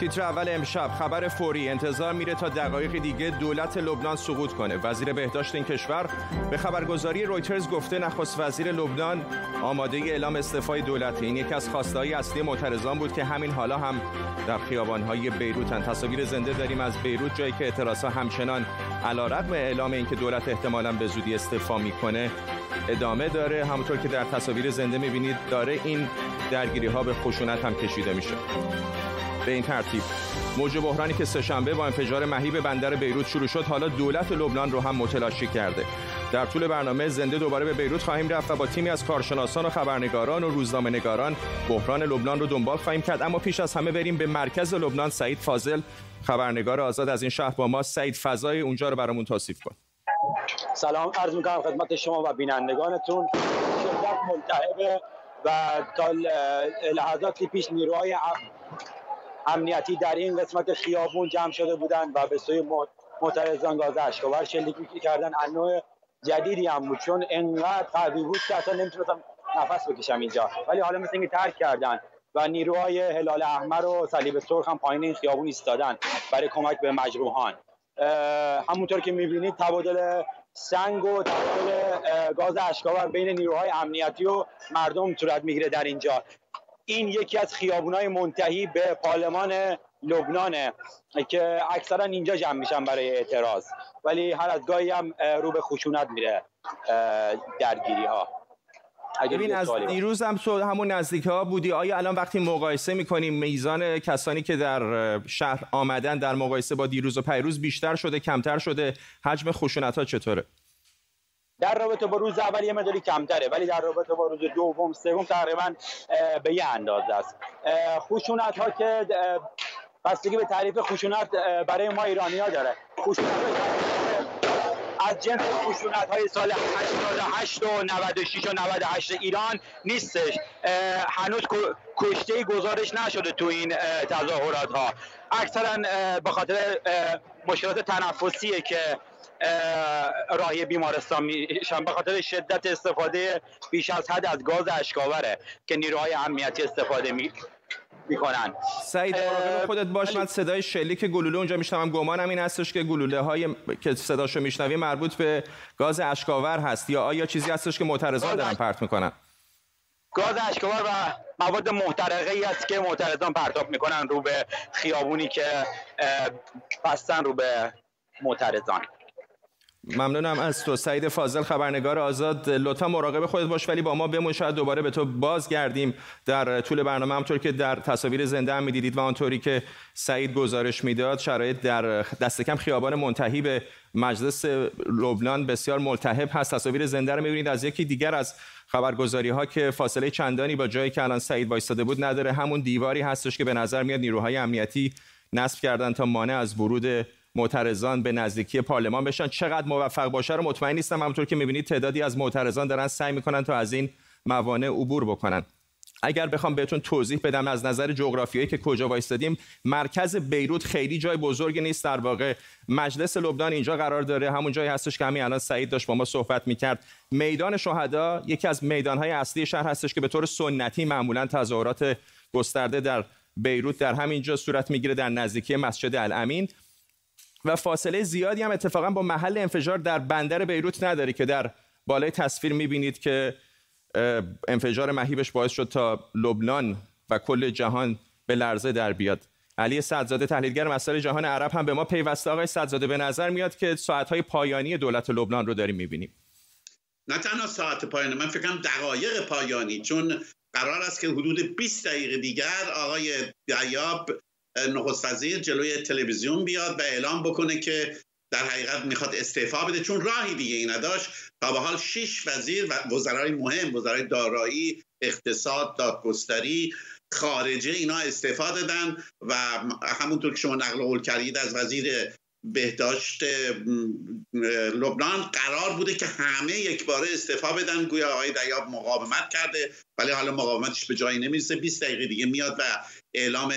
تیتر اول امشب خبر فوری. انتظار میره تا دقایق دیگه دولت لبنان سقوط کنه. وزیر بهداشت این کشور به خبرگزاری رویترز گفته نخست وزیر لبنان آماده اعلام استعفای دولت این یکی از خواستهای اصلی معترضان بود که همین حالا هم در خیابانهای بیروتن تصاویر زنده داریم از بیروت جایی که اعتراضها همچنان علیرغم اعلام اینکه دولت احتمالا به زودی استعفا می‌کنه ادامه داره. همونطور که در تصاویر زنده می‌بینید داره این درگیری ها به خشونت هم کشیده میشه. به این ترتیب. موج بحرانی که سهشنبه با انفجار مهیب بندر بیروت شروع شد حالا دولت لبنان رو هم متلاشی کرده. در طول برنامه زنده دوباره به بیروت خواهیم رفت و با تیمی از کارشناسان و خبرنگاران و روزنامه نگاران بحران لبنان رو دنبال خواهیم کرد. اما پیش از همه بریم به مرکز لبنان سعید فاضل خبرنگار آزاد از این شهر با ما. سعید فضای اونجا رو برامون توصیف کن. سلام عرض می‌کنم خدمت شما و بینندگانتون. شدت ملتهبه و تا لحظاتی پیش نیروهای امنیتی در این قسمت خیابون جمع شده بودند و به سوی معترضان گاز اشکاور شلیک کردن. انواع جدیدی هم بود چون انقدر قوی بود که اصلا نمی‌تونستم نفس بکشم اینجا. ولی حالا مثل اینکه ترک کردن و نیروهای هلال احمر و صلیب سرخ هم پایین این خیابون ایستادن برای کمک به مجروحان. همونطور که می‌بینید تبادل سنگ و تبادل گاز اشکاور بین نیروهای امنیتی و مردم صورت می‌گیره در اینجا. این یکی از خیابونای منتهی به پارلمان لبنانه که اکثرا اینجا جمع میشن برای اعتراض. ولی هر از گاهی هم رو به خشونت میره درگیری ها ببین از دیروز هم تو همون نزدیک ها بودی. آیا الان وقتی مقایسه می‌کنیم میزان کسانی که در شهر آمدن در مقایسه با دیروز و پیروز بیشتر شده کمتر شده؟ حجم خشونت ها چطوره؟ در رابطه با روز اول یه مقداری کمتره ولی در رابطه با روز دوم سوم تقریبا به یه اندازه است. خشونت ها که بستگی به تعریف خشونت برای ما ایرانی ها داره. خشونت از جنس خشونت های سال 88 و 96 و 98 ایران نیستش. هنوز کشته گزارش نشده تو این تظاهرات ها اکثرا به خاطر مشکلات تنفسیه که راهی بیمارستان میشن. به خاطر شدت استفاده بیش از حد از گاز اشکاوره که نیروهای امنیتی استفاده می می‌کنن سعید مراقب خودت باش من صدای شلیک گلوله اونجا میشنوم. گمانم این هستش که گلوله های که صداشو میشنوی مربوط به گاز اشکاور هست. یا آیا چیزی هستش که معترضان دارن پرت می‌کنن؟ گاز اشکاور و مواد محترقه ای است که معترضان پرتاب می‌کنن رو به خیابونی که بستن رو به معترضان. ممنونم از تو. سعید فاضل خبرنگار آزاد. لطفا مراقب خودت باش ولی با ما بمون. شاید دوباره به تو بازگردیم در طول برنامه. همطور که در تصاویر زنده هم می‌دیدید و آنطوری که سعید گزارش می‌داد شرایط در دست کم خیابان منتهی به مجلس لبنان بسیار ملتهب هست. تصاویر زنده رو می‌بینید از یکی دیگر از خبرگزاری ها که فاصله چندانی با جایی که الان سعید وایستاده بود نداره. همون دیواری هستش که به نظر میاد نیروهای امنیتی نصب کردن تا مانع از ورود معترضان به نزدیکی پارلمان بشن. چقدر موفق باشه رو مطمئن نیستم. همونطور که می‌بینید تعدادی از معترضان دارن سعی می‌کنن تا از این موانع عبور بکنن. اگر بخوام بهتون توضیح بدم از نظر جغرافیایی که کجا وایستادیم مرکز بیروت خیلی جای بزرگی نیست. در واقع مجلس لبنان اینجا قرار داره. همون جایی هستش که همین الان سعید داشت با ما صحبت می‌کرد. میدان شهدا یکی از میدانهای اصلی شهر هستش که به طور سنتی معمولا تظاهرات گسترده در بیروت در همینجا صورت می‌گیره در نزدیکی مسجد الامین. و فاصله زیادی هم اتفاقا با محل انفجار در بندر بیروت نداره که در بالای تصویر می‌بینید که انفجار مهیبش باعث شد تا لبنان و کل جهان به لرزه در بیاد. علی صدزاده تحلیلگر مسائل جهان عرب هم به ما پیوسته. آقای صدزاده به نظر میاد که ساعتهای پایانی دولت لبنان رو داریم می‌بینیم. نه تنها ساعت پایانی من فکرم دقایق پایانی چون قرار است که حدود 20 دقیقه دیگر آقای دیاب نخست وزیر جلوی تلویزیون بیاد و اعلام بکنه که در حقیقت می‌خواد استعفا بده چون راهی دیگه ای نداشت. تا به حال شش وزیر و وزرای مهم وزرای دارایی اقتصاد دادگستری خارجه اینا استعفا دادن و همونطور که شما نقل قول کردید از وزیر بهداشت لبنان قرار بوده که همه یک باره استعفا بدن. گویا آقای دیاب مقاومت کرده ولی حالا مقاومتش به جایی نمی‌رسه. 20 دقیقه دیگه میاد و اعلام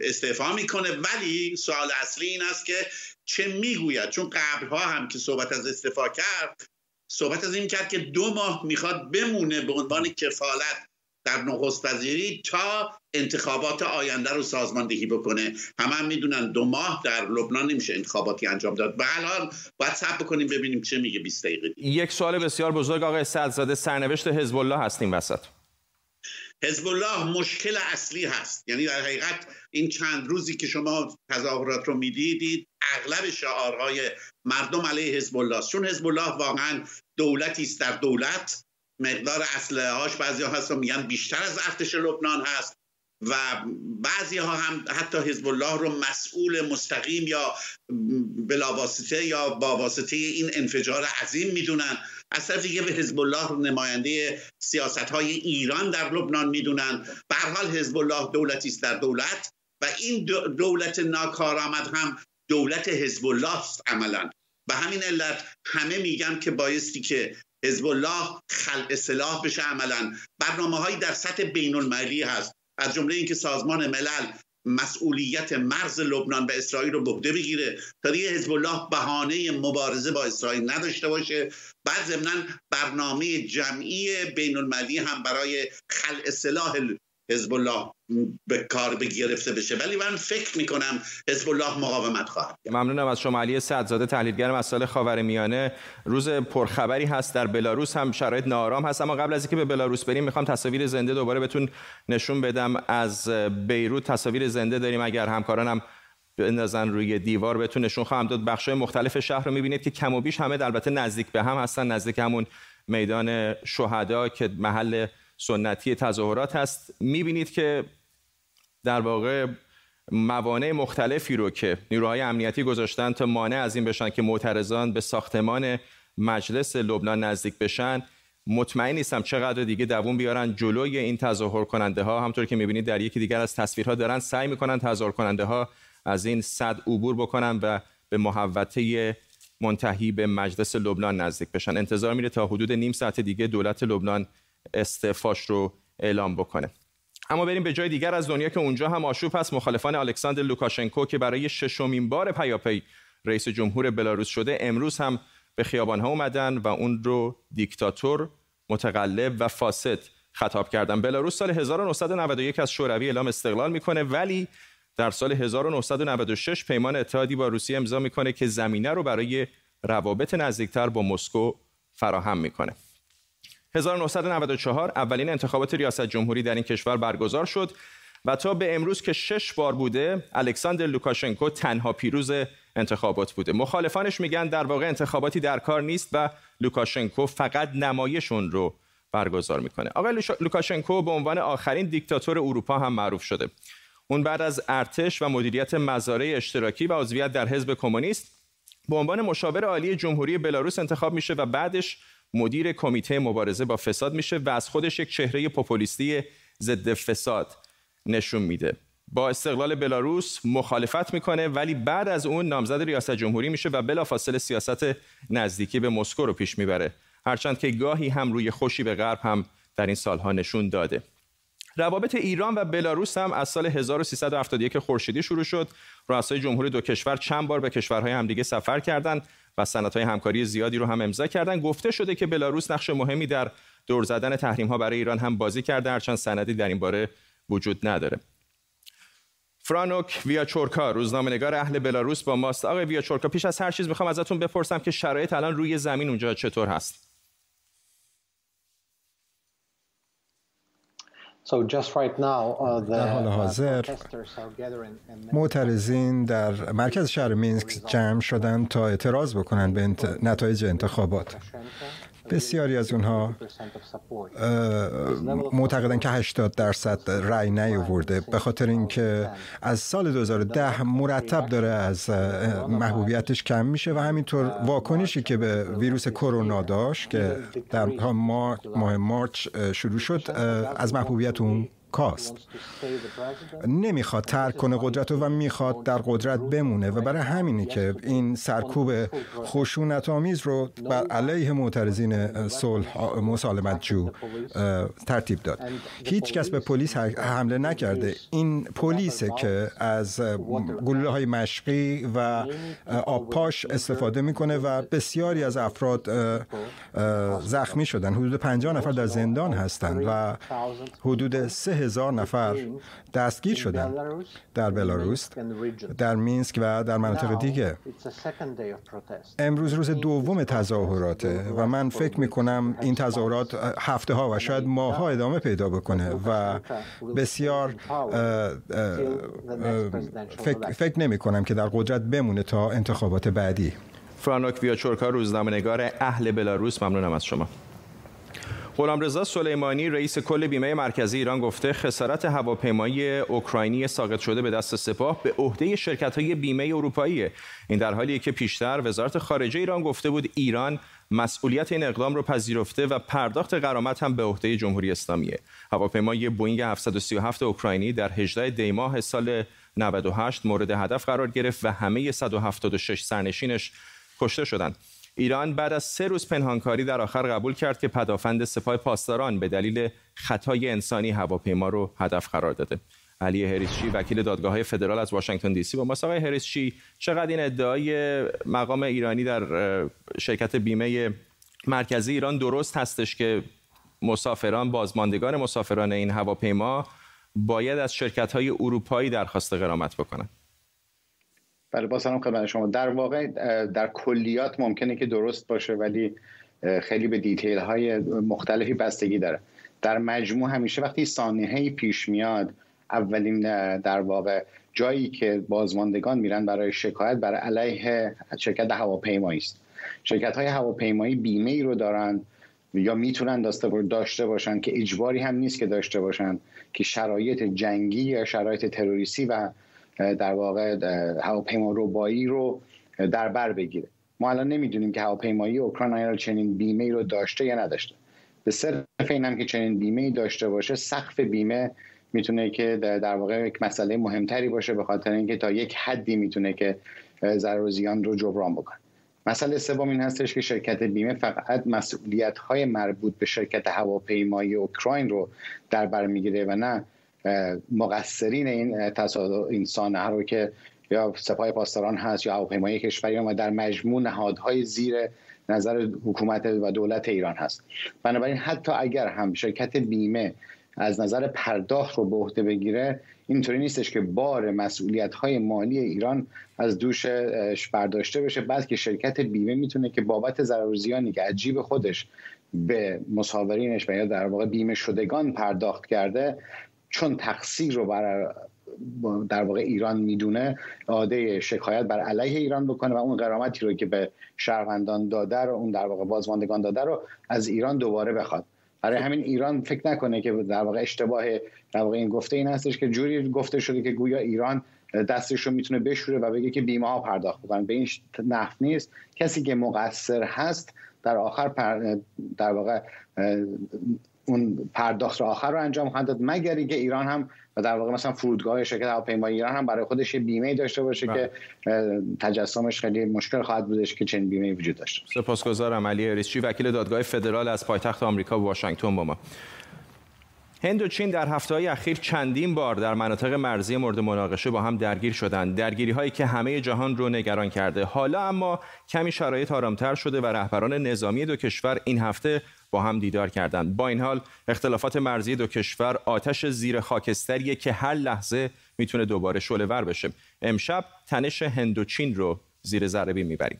استعفا می‌کنه. ولی سوال اصلی این است که چه می‌گوید؟ چون قبلها هم که صحبت از استعفا کرد صحبت از این کرد که دو ماه می‌خواد بمونه به عنوان کفالت در نخست وزیری تا انتخابات آینده رو سازماندهی بکنه. همه هم می‌دونن دو ماه در لبنان نمیشه انتخاباتی انجام داد. به حال باید صبر بکنیم ببینیم چه میگه 20 دقیقه یک سوال بسیار بزرگ آقای سعدزاده سرنوشت حزب الله هستیم وسط. حزب الله مشکل اصلی هست. یعنی در حقیقت این چند روزی که شما تظاهرات رو می‌دیدید اغلب شعارهای مردم علیه حزب الله چون حزب الله واقعا دولتی است در دولت. مقدار اسلحه هاش بعضی ها هست میگن بیشتر از ارتش لبنان هست و بعضی ها هم حتی حزب الله رو مسئول مستقیم یا بلاواسطه یا با واسطه این انفجار عظیم می‌دونن. از طرف دیگه به حزب الله نماینده سیاست های ایران در لبنان می‌دونن. به حال حزب الله دولتی است در دولت و این دولت ناکارآمد هم دولت حزب الله است عملا. به همین علت همه میگن که بایستی که حزب الله خلق سلاح بشه عملا. برنامه هایی در سطح بین المللی هست. از جمله اینکه سازمان ملل مسئولیت مرز لبنان به اسرائیل رو به عهده بگیره. تا دیگه حزب الله بهانه مبارزه با اسرائیل نداشته باشه. بعد ضمنا برنامه جمعی بین المللی هم برای خلع سلاح حزب الله به کار بگرفته بشه. ولی من فکر می‌کنم حزب الله مقاومت خواهد ممنونم از شما علی سعدزاده تحلیلگر مسائل خاورمیانه. روز پرخبری هست در بلاروس. هم شرایط نارام هست. اما قبل از اینکه به بلاروس بریم می‌خوام تصاویر زنده دوباره بهتون نشون بدم. از بیروت تصاویر زنده داریم. اگر همکارانم بندازن روی دیوار بهتون نشون خواهم داد. بخشای مختلف شهر رو می‌بینید که کم و بیش همه البته نزدیک به هم هستن. نزدیک همون میدان شهدا که محل سنتی تظاهرات هست. می‌بینید که در واقع موانع مختلفی رو که نیروهای امنیتی گذاشتن تا مانع از این بشن که معترضان به ساختمان مجلس لبنان نزدیک بشن مطمئن نیستم چقدر دیگه دووم بیارن جلوی این تظاهر کننده ها همطور که می‌بینید در یکی دیگر از تصویرها دارن سعی می‌کنن تظاهر کننده ها از این صد عبور بکنن و به محوطه منتهی به مجلس لبنان نزدیک بشن. انتظار میره تا حدود نیم ساعت دیگه دولت لبنان استعفاش رو اعلام بکنه. اما بریم به جای دیگر از دنیا که اونجا هم آشوب هست. مخالفان الکساندر لوکاشنکو که برای ششمین بار پیاپی رئیس جمهور بلاروس شده امروز هم به خیابان ها اومدن و اون رو دیکتاتور متقلب و فاسد خطاب کردن. بلاروس سال 1991 از شوروی اعلام استقلال می‌کنه ولی در سال 1996 پیمان اتحادی با روسیه امضا می‌کنه که زمینه رو برای روابط نزدیکتر با مسکو فراهم می‌کنه. 1994 اولین انتخابات ریاست جمهوری در این کشور برگزار شد و تا به امروز که شش بار بوده الکساندر لوکاشنکو تنها پیروز انتخابات بوده. مخالفانش میگن در واقع انتخاباتی در کار نیست و لوکاشنکو فقط نمایشون رو برگزار می‌کنه. آقای لوکاشنکو به عنوان آخرین دیکتاتور اروپا هم معروف شده. اون بعد از ارتش و مدیریت مزارع اشتراکی و عضویت در حزب کمونیست به عنوان مشاور عالی جمهوری بلاروس انتخاب میشه و بعدش مدیر کمیته مبارزه با فساد میشه و از خودش یک چهره پوپولیستی ضد فساد نشون میده. با استقلال بلاروس مخالفت می‌کنه ولی بعد از اون نامزد ریاست جمهوری میشه و بلافاصله سیاست نزدیکی به مسکو رو پیش می‌بره. هرچند که گاهی هم روی خوشی به غرب هم در این سالها نشون داده. روابط ایران و بلاروس هم از سال 1371 خورشیدی شروع شد. رؤسای جمهور دو کشور چند بار به کشورهای همدیگه سفر کردند و سندهای همکاری زیادی رو هم امضا کردن. گفته شده که بلاروس نقش مهمی در دور زدن تحریم ها برای ایران هم بازی کرده هرچند سندی در این باره وجود نداره. فرانوک ویاچورکا روزنامه‌نگار اهل بلاروس با ماست. آقای ویاچورکا پیش از هر چیز می‌خوام ازتون بپرسم که شرایط الان روی زمین اونجا چطور هست؟ در حال uh, حاضر معترضین در مرکز شهر مینسک جمع شدند تا اعتراض بکنند به نتایج انتخابات. بسیاری از اونها معتقدن که 80 درصد رأی نیاورده به خاطر اینکه از سال 2010 مرتب داره از محبوبیتش کم میشه و همینطور واکنشی که به ویروس کرونا داشت که در ماه مارچ شروع شد از محبوبیت اون کاست. نمی‌خواد ترک کنه قدرت و می‌خواد در قدرت بمونه و برای همینی که این سرکوب خشونت آمیز رو بر علیه معترضین صلح مسالمت جو ترتیب داد. هیچ کس به پلیس حمله نکرده. این پلیسه که از گلوله های مشقی و آبپاش استفاده می‌کنه و بسیاری از افراد زخمی شدن. حدود 50 نفر در زندان هستند و حدود سه هزار نفر دستگیر شدن در بلاروس در مینسک و در مناطق دیگه. امروز روز دوم تظاهراته و من فکر می کنم این تظاهرات هفته ها و شاید ماه ها ادامه پیدا بکنه و بسیار فکر, فکر نمی کنم که در قدرت بمونه تا انتخابات بعدی. فرانوک ویاچورکا روزنامه‌نگار اهل بلاروس ممنونم از شما. غلامرضا سلیمانی رئیس کل بیمه مرکزی ایران گفته خسارت هواپیمایی اوکراینی ساقط شده به دست سپاه به عهده شرکت های بیمه اروپایی. این در حالی که پیشتر وزارت خارجه ایران گفته بود ایران مسئولیت این اقدام رو پذیرفته و پرداخت غرامت هم به عهده جمهوری اسلامیه. هواپیمای بوینگ 737 اوکراینی در 18 دی ماه سال 98 مورد هدف قرار گرفت و همه 176 سرنشینش کشته شدند. ایران بعد از سه روز پنهانکاری در آخر قبول کرد که پدافند سپاه پاسداران به دلیل خطای انسانی هواپیما رو هدف قرار داده. علی هریسچی وکیل دادگاه های فدرال از واشنگتن دی سی با ما هریسچی چقدر این ادعای مقام ایرانی در شرکت بیمه مرکزی ایران درست هستش که مسافران بازماندگان مسافران این هواپیما باید از شرکت های اروپایی درخواست غرامت بکنند بله با سلام خدمت شما. در واقع در کلیات ممکنه که درست باشه ولی خیلی به دیتیل های مختلفی بستگی داره. در مجموع همیشه وقتی سانحه پیش میاد اولین در واقع جایی که بازماندگان میرن برای شکایت برای علیه شرکت هواپیمایی است. شرکت های هواپیمایی بیمه ای رو دارن یا می‌تونن داشته باشن که اجباری هم نیست که داشته باشن که شرایط جنگی یا شرایط تروریستی و در واقع هواپیما ربایی رو در بر بگیره. ما الان نمی‌دونیم که هواپیمایی اوکراین آیا چنین بیمه رو داشته یا نداشته. به صرف اینم که چنین بیمه ای داشته باشه سقف بیمه می‌تونه که در واقع یک مسئله مهمتری باشه به خاطر اینکه تا یک حدی می‌تونه که ضرر و زیان رو جبران بکنه. مسئله سوم این هستش که شرکت بیمه فقط مسئولیت های مربوط به شرکت هواپیمایی اوکراین رو در بر می‌گیره و نه مقصرین این تصادف این سانحه رو که یا سپاه پاسداران هست یا هواپیمایی کشوری و در مجموع نهادهای زیر نظر حکومت و دولت ایران هست. بنابراین حتی اگر هم شرکت بیمه از نظر پرداخت رو به عهده بگیره اینطوری نیستش که بار مسئولیت های مالی ایران از دوش برداشته بشه بلکه شرکت بیمه می‌تونه که بابت ضرر زیانی که عجیب خودش به مسافرینش و یا در واقع بیمه شدگان پرداخت کرده چون تقصیر رو بر در واقع ایران می‌دونه عاده شکایت بر علیه ایران بکنه و اون قرامتی رو که به شهروندان داده رو اون در واقع بازماندگان داده رو از ایران دوباره بخواد. برای همین ایران فکر نکنه که در واقع اشتباه در واقع این گفته این هستش که جوری گفته شده که گویا ایران دستش رو می‌تونه بشوره و بگه که بیمه ها پرداخت بکنن. به این نحو نیست. کسی که مقصر هست در آخر در واقع اون پرداخت آخر رو انجام خواهد داد مگر اینکه ایران هم و در واقع مثلا فرودگاه شرکت هواپیمایی ایران هم برای خودش یه بیمه داشته باشه که بله. تجسمش خیلی مشکل خواهد بودش که چنین بیمه وجود داشته سپاسگزارم علی ریسچی وکیل دادگاه فدرال از پایتخت آمریکا واشنگتن با ما هند و چین در هفته های اخیر چندین بار در مناطق مرزی مورد مناقشه با هم درگیر شدند. درگیری هایی که همه جهان رو نگران کرده. حالا اما کمی شرایط آرامتر شده و رهبران نظامی دو کشور این هفته با هم دیدار کردند. با این حال اختلافات مرزی دو کشور آتش زیر خاکستریه که هر لحظه می‌تونه دوباره شعله ور بشه. امشب تنش هند و چین رو زیر ذره می‌بریم.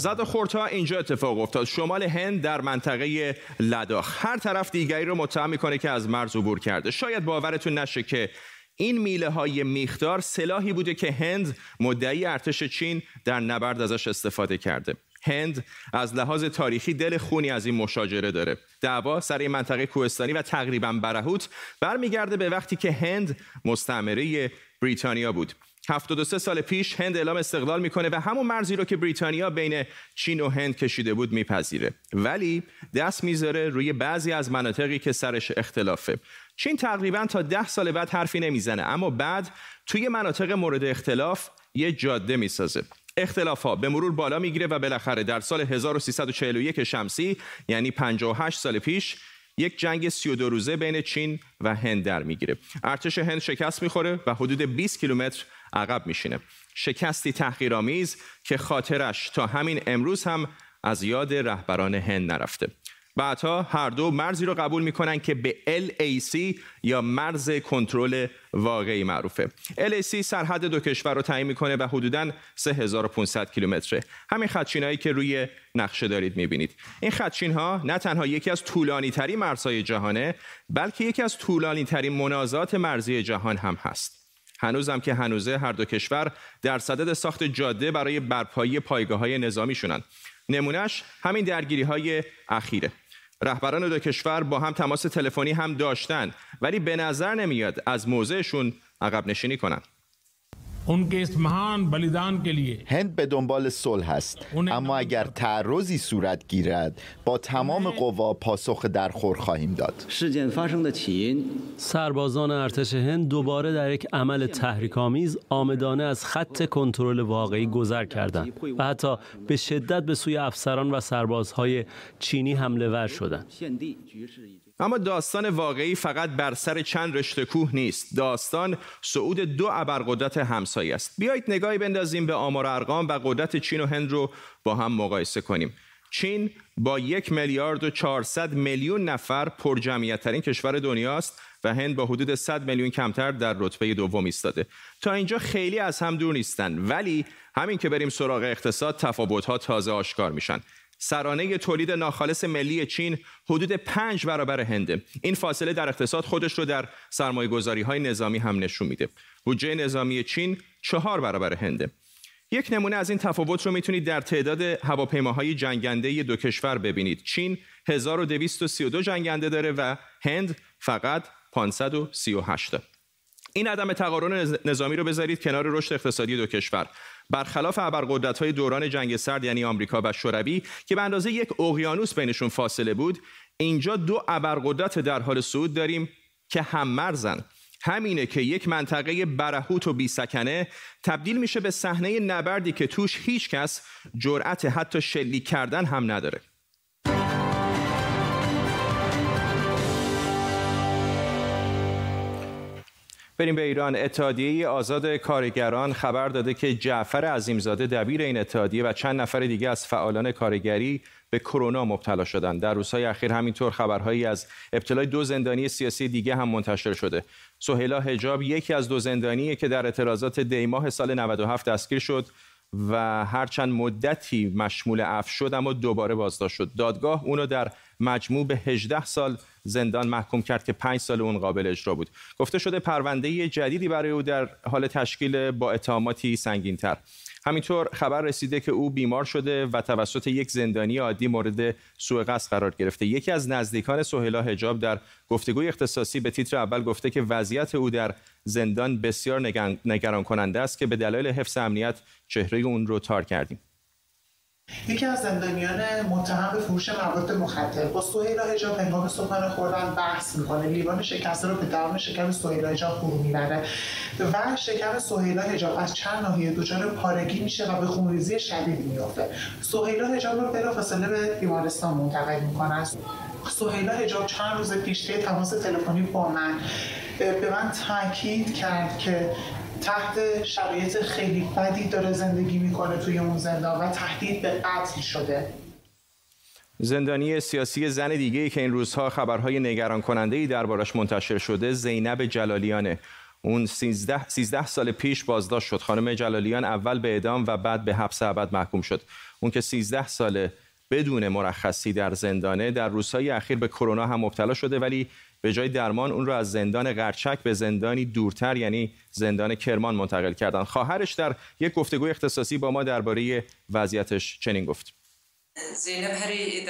زد و خورتا اینجا اتفاق افتاد. شمال هند در منطقه لداخ. هر طرف دیگری رو متهم می‌کنه که از مرز عبور کرده. شاید باورتون نشه که این میله های میخدار سلاحی بوده که هند مدعی ارتش چین در نبرد ازش استفاده کرده. هند از لحاظ تاریخی دل خونی از این مشاجره داره. دعوا سر این منطقه کوهستانی و تقریبا برهوت برمیگرده به وقتی که هند مستعمره بریتانیا بود. 73 سال پیش هند اعلام استقلال می‌کنه و همون مرزی رو که بریتانیا بین چین و هند کشیده بود میپذیره. ولی دست می‌ذاره روی بعضی از مناطقی که سرش اختلافه. چین تقریبا تا ده سال بعد حرفی نمی‌زنه اما بعد توی مناطق مورد اختلاف یه جاده می‌سازه. اختلاف ها به مرور بالا می‌گیره و بالاخره در سال 1341 شمسی یعنی 58 سال پیش یک جنگ 32 روزه بین چین و هند در می‌گیره. ارتش هند شکست می‌خوره و حدود 20 کیلومتر عقب میشینه. شکستی تحقیرآمیز که خاطرش تا همین امروز هم از یاد رهبران هند نرفته. بعدها هر دو مرزی رو قبول می‌کنن که به LAC یا مرز کنترل واقعی معروفه. LAC سرحد دو کشور رو تعیین می‌کنه و حدوداً 3500 کیلومتره. همین خدچین که روی نقشه دارید می‌بینید. این خدچین ها نه تنها یکی از طولانی ترین مرزهای جهانه بلکه یکی از طولانی ترین منازات مرزی جهان هم هست. هنوزم که هنوزه هر دو کشور در صدد ساخت جاده برای برپایی پایگاه های نظامی شونن نمونهش همین درگیری های اخیره. رهبران دو کشور با هم تماس تلفنی هم داشتن ولی به نظر نمیاد از موضعشون عقب نشینی کنن. هند به دنبال صلح است. اما اگر تعرضی صورت گیرد با تمام قوا پاسخ درخور خواهیم داد. سربازان ارتش هند دوباره در یک عمل تحریک‌آمیز آمدانه از خط کنترل واقعی گذر کردند و حتی به شدت به سوی افسران و سربازهای چینی حمله ور شدند. اما داستان واقعی فقط بر سر چند رشته کوه نیست. داستان صعود دو ابرقدرت همسایه است. بیایید نگاهی بندازیم به آمار ارقام و قدرت چین و هند رو با هم مقایسه کنیم. چین با یک میلیارد و 400 میلیون نفر پرجمعیت ترین کشور دنیاست و هند با حدود 100 میلیون کمتر در رتبه دوم ایستاده. تا اینجا خیلی از هم دور نیستن ولی همین که بریم سراغ اقتصاد تفاوت‌ها تازه آشکار میشن. سرانه تولید ناخالص ملی چین حدود پنج برابر هنده. این فاصله در اقتصاد خودش رو در سرمایه گذاری های نظامی هم نشون میده. بودجه نظامی چین چهار برابر هنده. یک نمونه از این تفاوت رو می‌تونید در تعداد هواپیماهای جنگنده دو کشور ببینید. چین 1232 جنگنده داره و هند فقط 538 این عدم تقارن نظامی رو بذارید کنار رشد اقتصادی دو کشور. برخلاف ابرقدرت‌های دوران جنگ سرد یعنی آمریکا و شوروی که به اندازه یک اقیانوس بینشون فاصله بود اینجا دو ابرقدرت در حال صعود داریم که هم مرزن. همینه که یک منطقه برهوت و بیسکنه تبدیل میشه به صحنه نبردی که توش هیچ کس جرأت حتی شلیک کردن هم نداره. بریم به ایران. اتحادیه آزاد کارگران خبر داده که جعفر عظیمزاده دبیر این اتحادیه و چند نفر دیگه از فعالان کارگری به کرونا مبتلا شدند. در روزهای اخیر همینطور خبرهایی از ابتلای دو زندانی سیاسی دیگه هم منتشر شده. سهیلا حجاب یکی از دو زندانیه که در اعتراضات دیماه سال 97 دستگیر شد. و هرچند مدتی مشمول اف شد اما دوباره بازداشت شد. دادگاه اونو در مجموع به 18 سال زندان محکوم کرد که 5 سال اون قابل اجرا بود. گفته شده پرونده جدیدی برای او در حال تشکیل با اتهاماتی سنگینتر. همینطور خبر رسیده که او بیمار شده و توسط یک زندانی عادی مورد سوء قصد قرار گرفته. یکی از نزدیکان سهیلا حجاب در گفتگوی اختصاصی به تیتر اول گفته که وضعیت او در زندان بسیار نگران کننده است که به دلایل حفظ امنیت چهره اون رو تار کردیم. یکی از زندانیان متهم به فروش مواد مخدر. با سهیلا حجاب هنگام صبحانه خوردن بحث می‌کنه. لیوان شکسته رو به درون شکم سهیلا حجاب فرو می‌بره. و شکم سهیلا حجاب از چند ناحیه دچار پارگی میشه و به خونریزی شدید میافته. سهیلا حجاب رو بلافاصله به بیمارستان منتقل می‌کنن سهیلا حجاب چند روز پیش تماس تلفنی با من به من تاکید کرد که تحت شرایط خیلی بدی داره زندگی می‌کنه توی اون زندان و تهدید به قتل شده. زندانی سیاسی زن دیگه ای که این روزها خبرهای نگران کننده ای دربارش منتشر شده زینب جلالیانه. اون 13, 13 سال پیش بازداشت شد. خانم جلالیان اول به اعدام و بعد به حبس ابد محکوم شد. اون که 13 ساله بدون مرخصی در زندانه در روزهای اخیر به کرونا هم مبتلا شده ولی به جای درمان اون رو از زندان قرچک به زندانی دورتر یعنی زندان کرمان منتقل کردن. خواهرش در یک گفتگوی اختصاصی با ما درباره وضعیتش چنین گفت.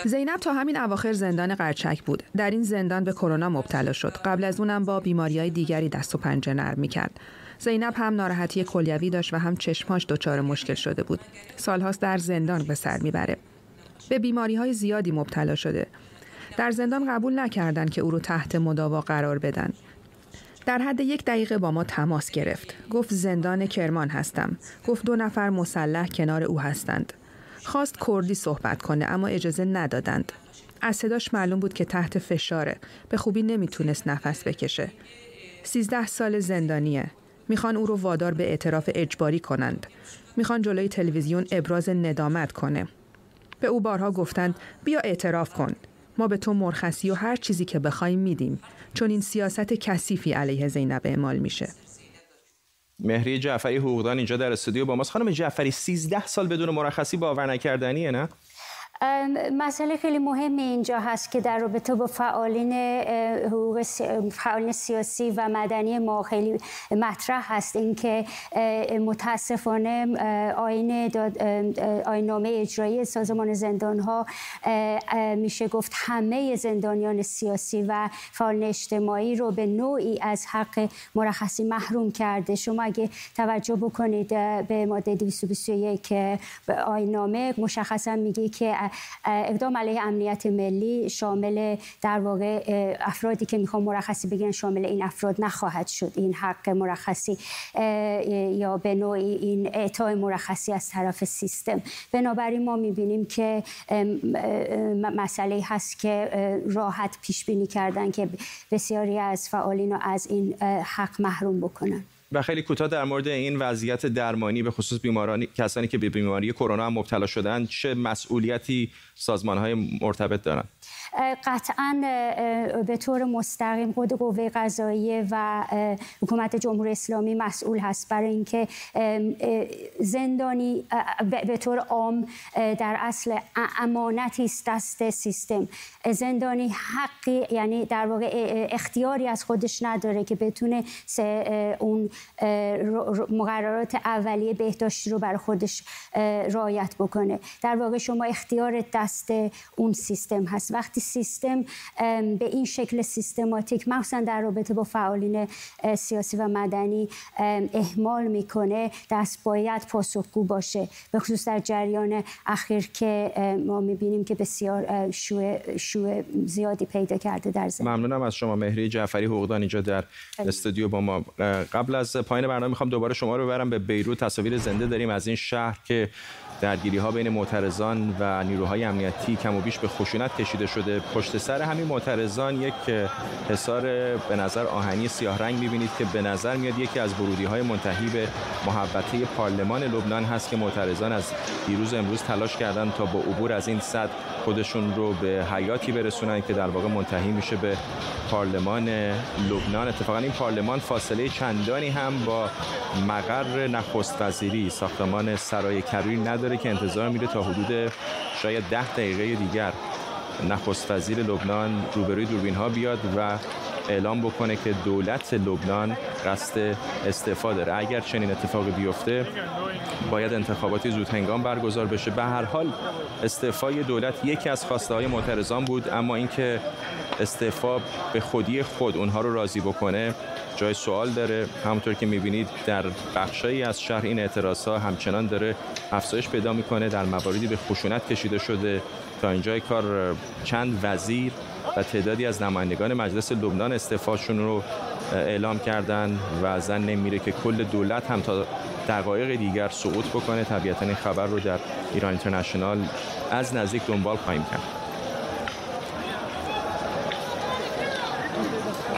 زینب تا همین اواخر زندان قرچک بود. در این زندان به کرونا مبتلا شد. قبل از اونم با بیماری های دیگری دست و پنجه نرم می‌کرد. زینب هم ناراحتی کلیوی داشت و هم چشماش دچار مشکل شده بود. سالهاست در زندان به سر می‌بره. به بیماری های زیادی مبتلا شده. در زندان قبول نکردند که او رو تحت مداوا قرار بدن. در حد یک دقیقه با ما تماس گرفت. گفت زندان کرمان هستم. گفت دو نفر مسلح کنار او هستند. خواست کردی صحبت کنه اما اجازه ندادند. از صداش معلوم بود که تحت فشاره. به خوبی نمی‌تونست نفس بکشه. سیزده سال زندانیه. می‌خوان او رو وادار به اعتراف اجباری کنند. می‌خوان جلوی تلویزیون ابراز ندامت کنه. به او بارها گفتند بیا اعتراف کن. ما به تو مرخصی و هر چیزی که بخوایم میدیم. چون این سیاست کثیفی علیه زینب اعمال میشه. مهری جعفری حقوقدان اینجا در استودیو با ماست. خانم جعفری 13 سال بدون مرخصی باور نکردنیه نه؟ مسئله خیلی مهم اینجا هست که در رابطه با فعالین حقوق فعالین سیاسی و مدنی ما خیلی مطرح هست. اینکه متاسفانه آین آینامه اجرایی سازمان زندان ها میشه گفت همه زندانیان سیاسی و فعالین اجتماعی رو به نوعی از حق مرخصی محروم کرده. شما اگه توجه بکنید به ماده 221 آینامه مشخصا میگه که اقدام علیه امنیت ملی شامل در واقع افرادی که می‌خوان مرخصی بگیرن شامل این افراد نخواهد شد. این حق مرخصی یا به نوعی این اعطای مرخصی از طرف سیستم. بنابراین ما می‌بینیم که مسئله هست که راحت پیش بینی کردن که بسیاری از فعالین رو از این حق محروم بکنن. و خیلی کوتاه در مورد این وضعیت درمانی به خصوص بیمارانی کسانی که به بیماری کرونا هم مبتلا شدن چه مسئولیتی سازمان های مرتبط دارن قطعا به طور مستقیم خود قوه قضاییه و حکومت جمهوری اسلامی مسئول هست. برای اینکه زندانی به طور عام در اصل امانتی است دست سیستم. زندانی حقی یعنی در واقع اختیاری از خودش نداره که بتونه اون مقررات اولیه بهداشتی رو بر خودش رعایت بکنه. در واقع شما اختیار دست اون سیستم هست. وقتی سیستم به این شکل سیستماتیک مخصوصا در رابطه با فعالین سیاسی و مدنی اهمال می‌کنه دست باید پاسخگو باشه. به خصوص در جریان اخیر که ما می‌بینیم که بسیار شوه, شوه زیادی پیدا کرده در زمین ممنونم از شما مهری جعفری حقوقدان اینجا در استودیو با ما. قبل از پایین برنامه می‌خوام دوباره شما رو ببرم به بیروت. تصاویر زنده داریم از این شهر که درگیری ها بین معترضان و نیروهای امنیتی کم و بیش به خشونت کشیده شده. پشت سر همین معترضان یک حصار به نظر آهنی سیاه رنگ می‌بینید که به نظر میاد یکی از ورودی های منتهی به محبته پارلمان لبنان هست که معترضان از دیروز امروز تلاش کردن تا با عبور از این صد خودشون رو به حیاتی برسونن که در واقع منتهی میشه به پارلمان لبنان. اتفاقا این پارلمان فاصله چندانی هم با مقر نخست وزیری ساختمان سرای کبیر نداره که انتظار میره تا حدود شاید ده دقیقه دیگر نخست وزیر لبنان روبروی دوربین ها بیاد و اعلام بکنه که دولت لبنان قصد استعفا داره. اگر چنین اتفاقی بیفته باید انتخاباتی زود هنگام برگزار بشه. به هر حال استعفای دولت یکی از خواسته های معترضان بود اما اینکه استعفا به خودی خود اونها رو راضی بکنه جای سوال داره. همونطور که می‌بینید در بخشایی از شهر این اعتراض ها همچنان داره افزایش پیدا می‌کنه. در مواردی به خشونت کشیده شده. تا اینجای کار چند وزیر و تعدادی از نمایندگان مجلس لبنان استعفاشون رو اعلام کردن و زن نمیره که کل دولت هم تا دقایق دیگر سقوط بکنه. طبیعتا این خبر رو در ایران اینترنشنال از نزدیک دنبال خواهیم کرد.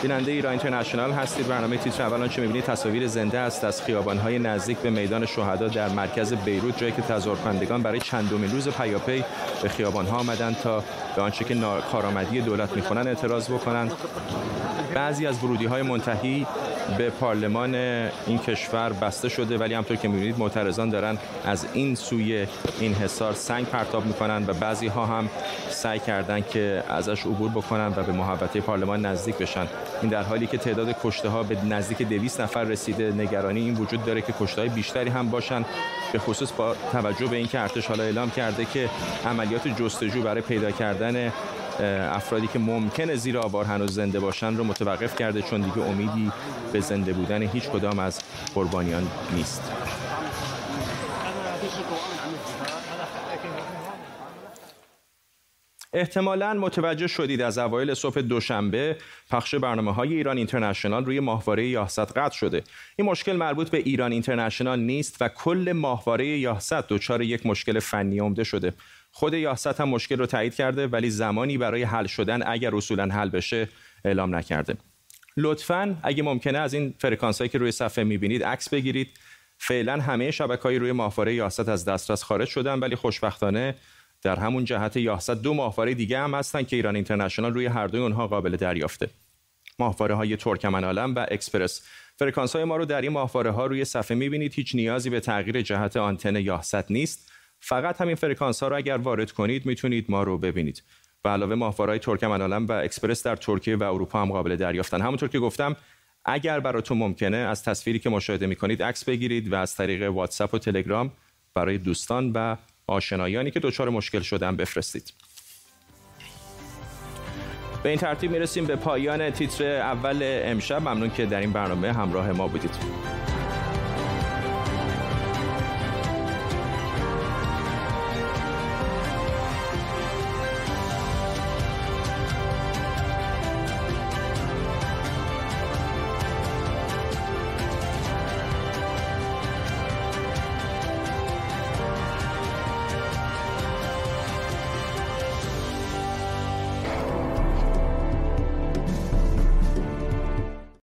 بیننده ایران اینترنشنال هستید. برنامه تیتر اول آنچه می‌بینید تصاویر زنده است. از خیابانهای نزدیک به میدان شهدا در مرکز بیروت جایی که تظاهرکنندگان برای چندمین روز پیاپی به خیابانها آمدند تا به آنچه که کارآمدی دولت می‌کنن اعتراض بکنند. بعضی از ورودی های منتهی به پارلمان این کشور بسته شده ولی همطور که می‌بینید معترضان دارن از این سوی این حصار سنگ پرتاب می‌کنن و بعضی ها هم سعی کردن که ازش عبور بکنن و به محوطه پارلمان نزدیک بشن. این در حالی که تعداد کشته ها به نزدیک 200 نفر رسیده. نگرانی این وجود داره که کشته های بیشتری هم باشن. به خصوص با توجه به اینکه ارتش حالا اعلام کرده که عملیات جستجو برای پیدا کردن افرادی که ممکنه زیر آوار هنوز زنده باشن رو متوقف کرده چون دیگه امیدی به زنده بودن هیچ کدام از قربانیان نیست. احتمالا متوجه شدید از اوایل صبح دوشنبه پخش برنامه های ایران اینترنشنال روی ماهواره یاست قطع شده. این مشکل مربوط به ایران اینترنشنال نیست و کل ماهواره یاست دچار یک مشکل فنی عمده شده. خود یاست هم مشکل رو تایید کرده ولی زمانی برای حل شدن اگر اصولا حل بشه اعلام نکرده. لطفا اگه ممکنه از این فرکانس هایی که روی صفحه می‌بینید عکس بگیرید. فعلا همه شبکه های روی ماهواره یاست از دسترس خارج شدن ولی خوشبختانه در همون جهت یاست دو ماهواره دیگه هم هستن که ایران اینترنشنال روی هر دوی اونها قابل دریافته. ماهواره های ترکمن عالم و اکسپرس. فرکانس های ما رو در این ماهواره ها روی صفحه می‌بینید. هیچ نیازی به تغییر جهت آنتن یا ست نیست. فقط همین فرکانس ها رو اگر وارد کنید می‌تونید ما رو ببینید. به علاوه ماهواره‌های ترکمن عالم و اکسپرس در ترکیه و اروپا هم قابل دریافتن. همونطور که گفتم اگر براتون ممکنه از تصویری که مشاهده می‌کنید عکس بگیرید و از طریق واتساپ و تلگرام برای دوستان و آشنایانی که دچار مشکل شدن بفرستید. به این ترتیب می‌رسیم به پایان تیتر اول امشب. ممنون که در این برنامه همراه ما بودید.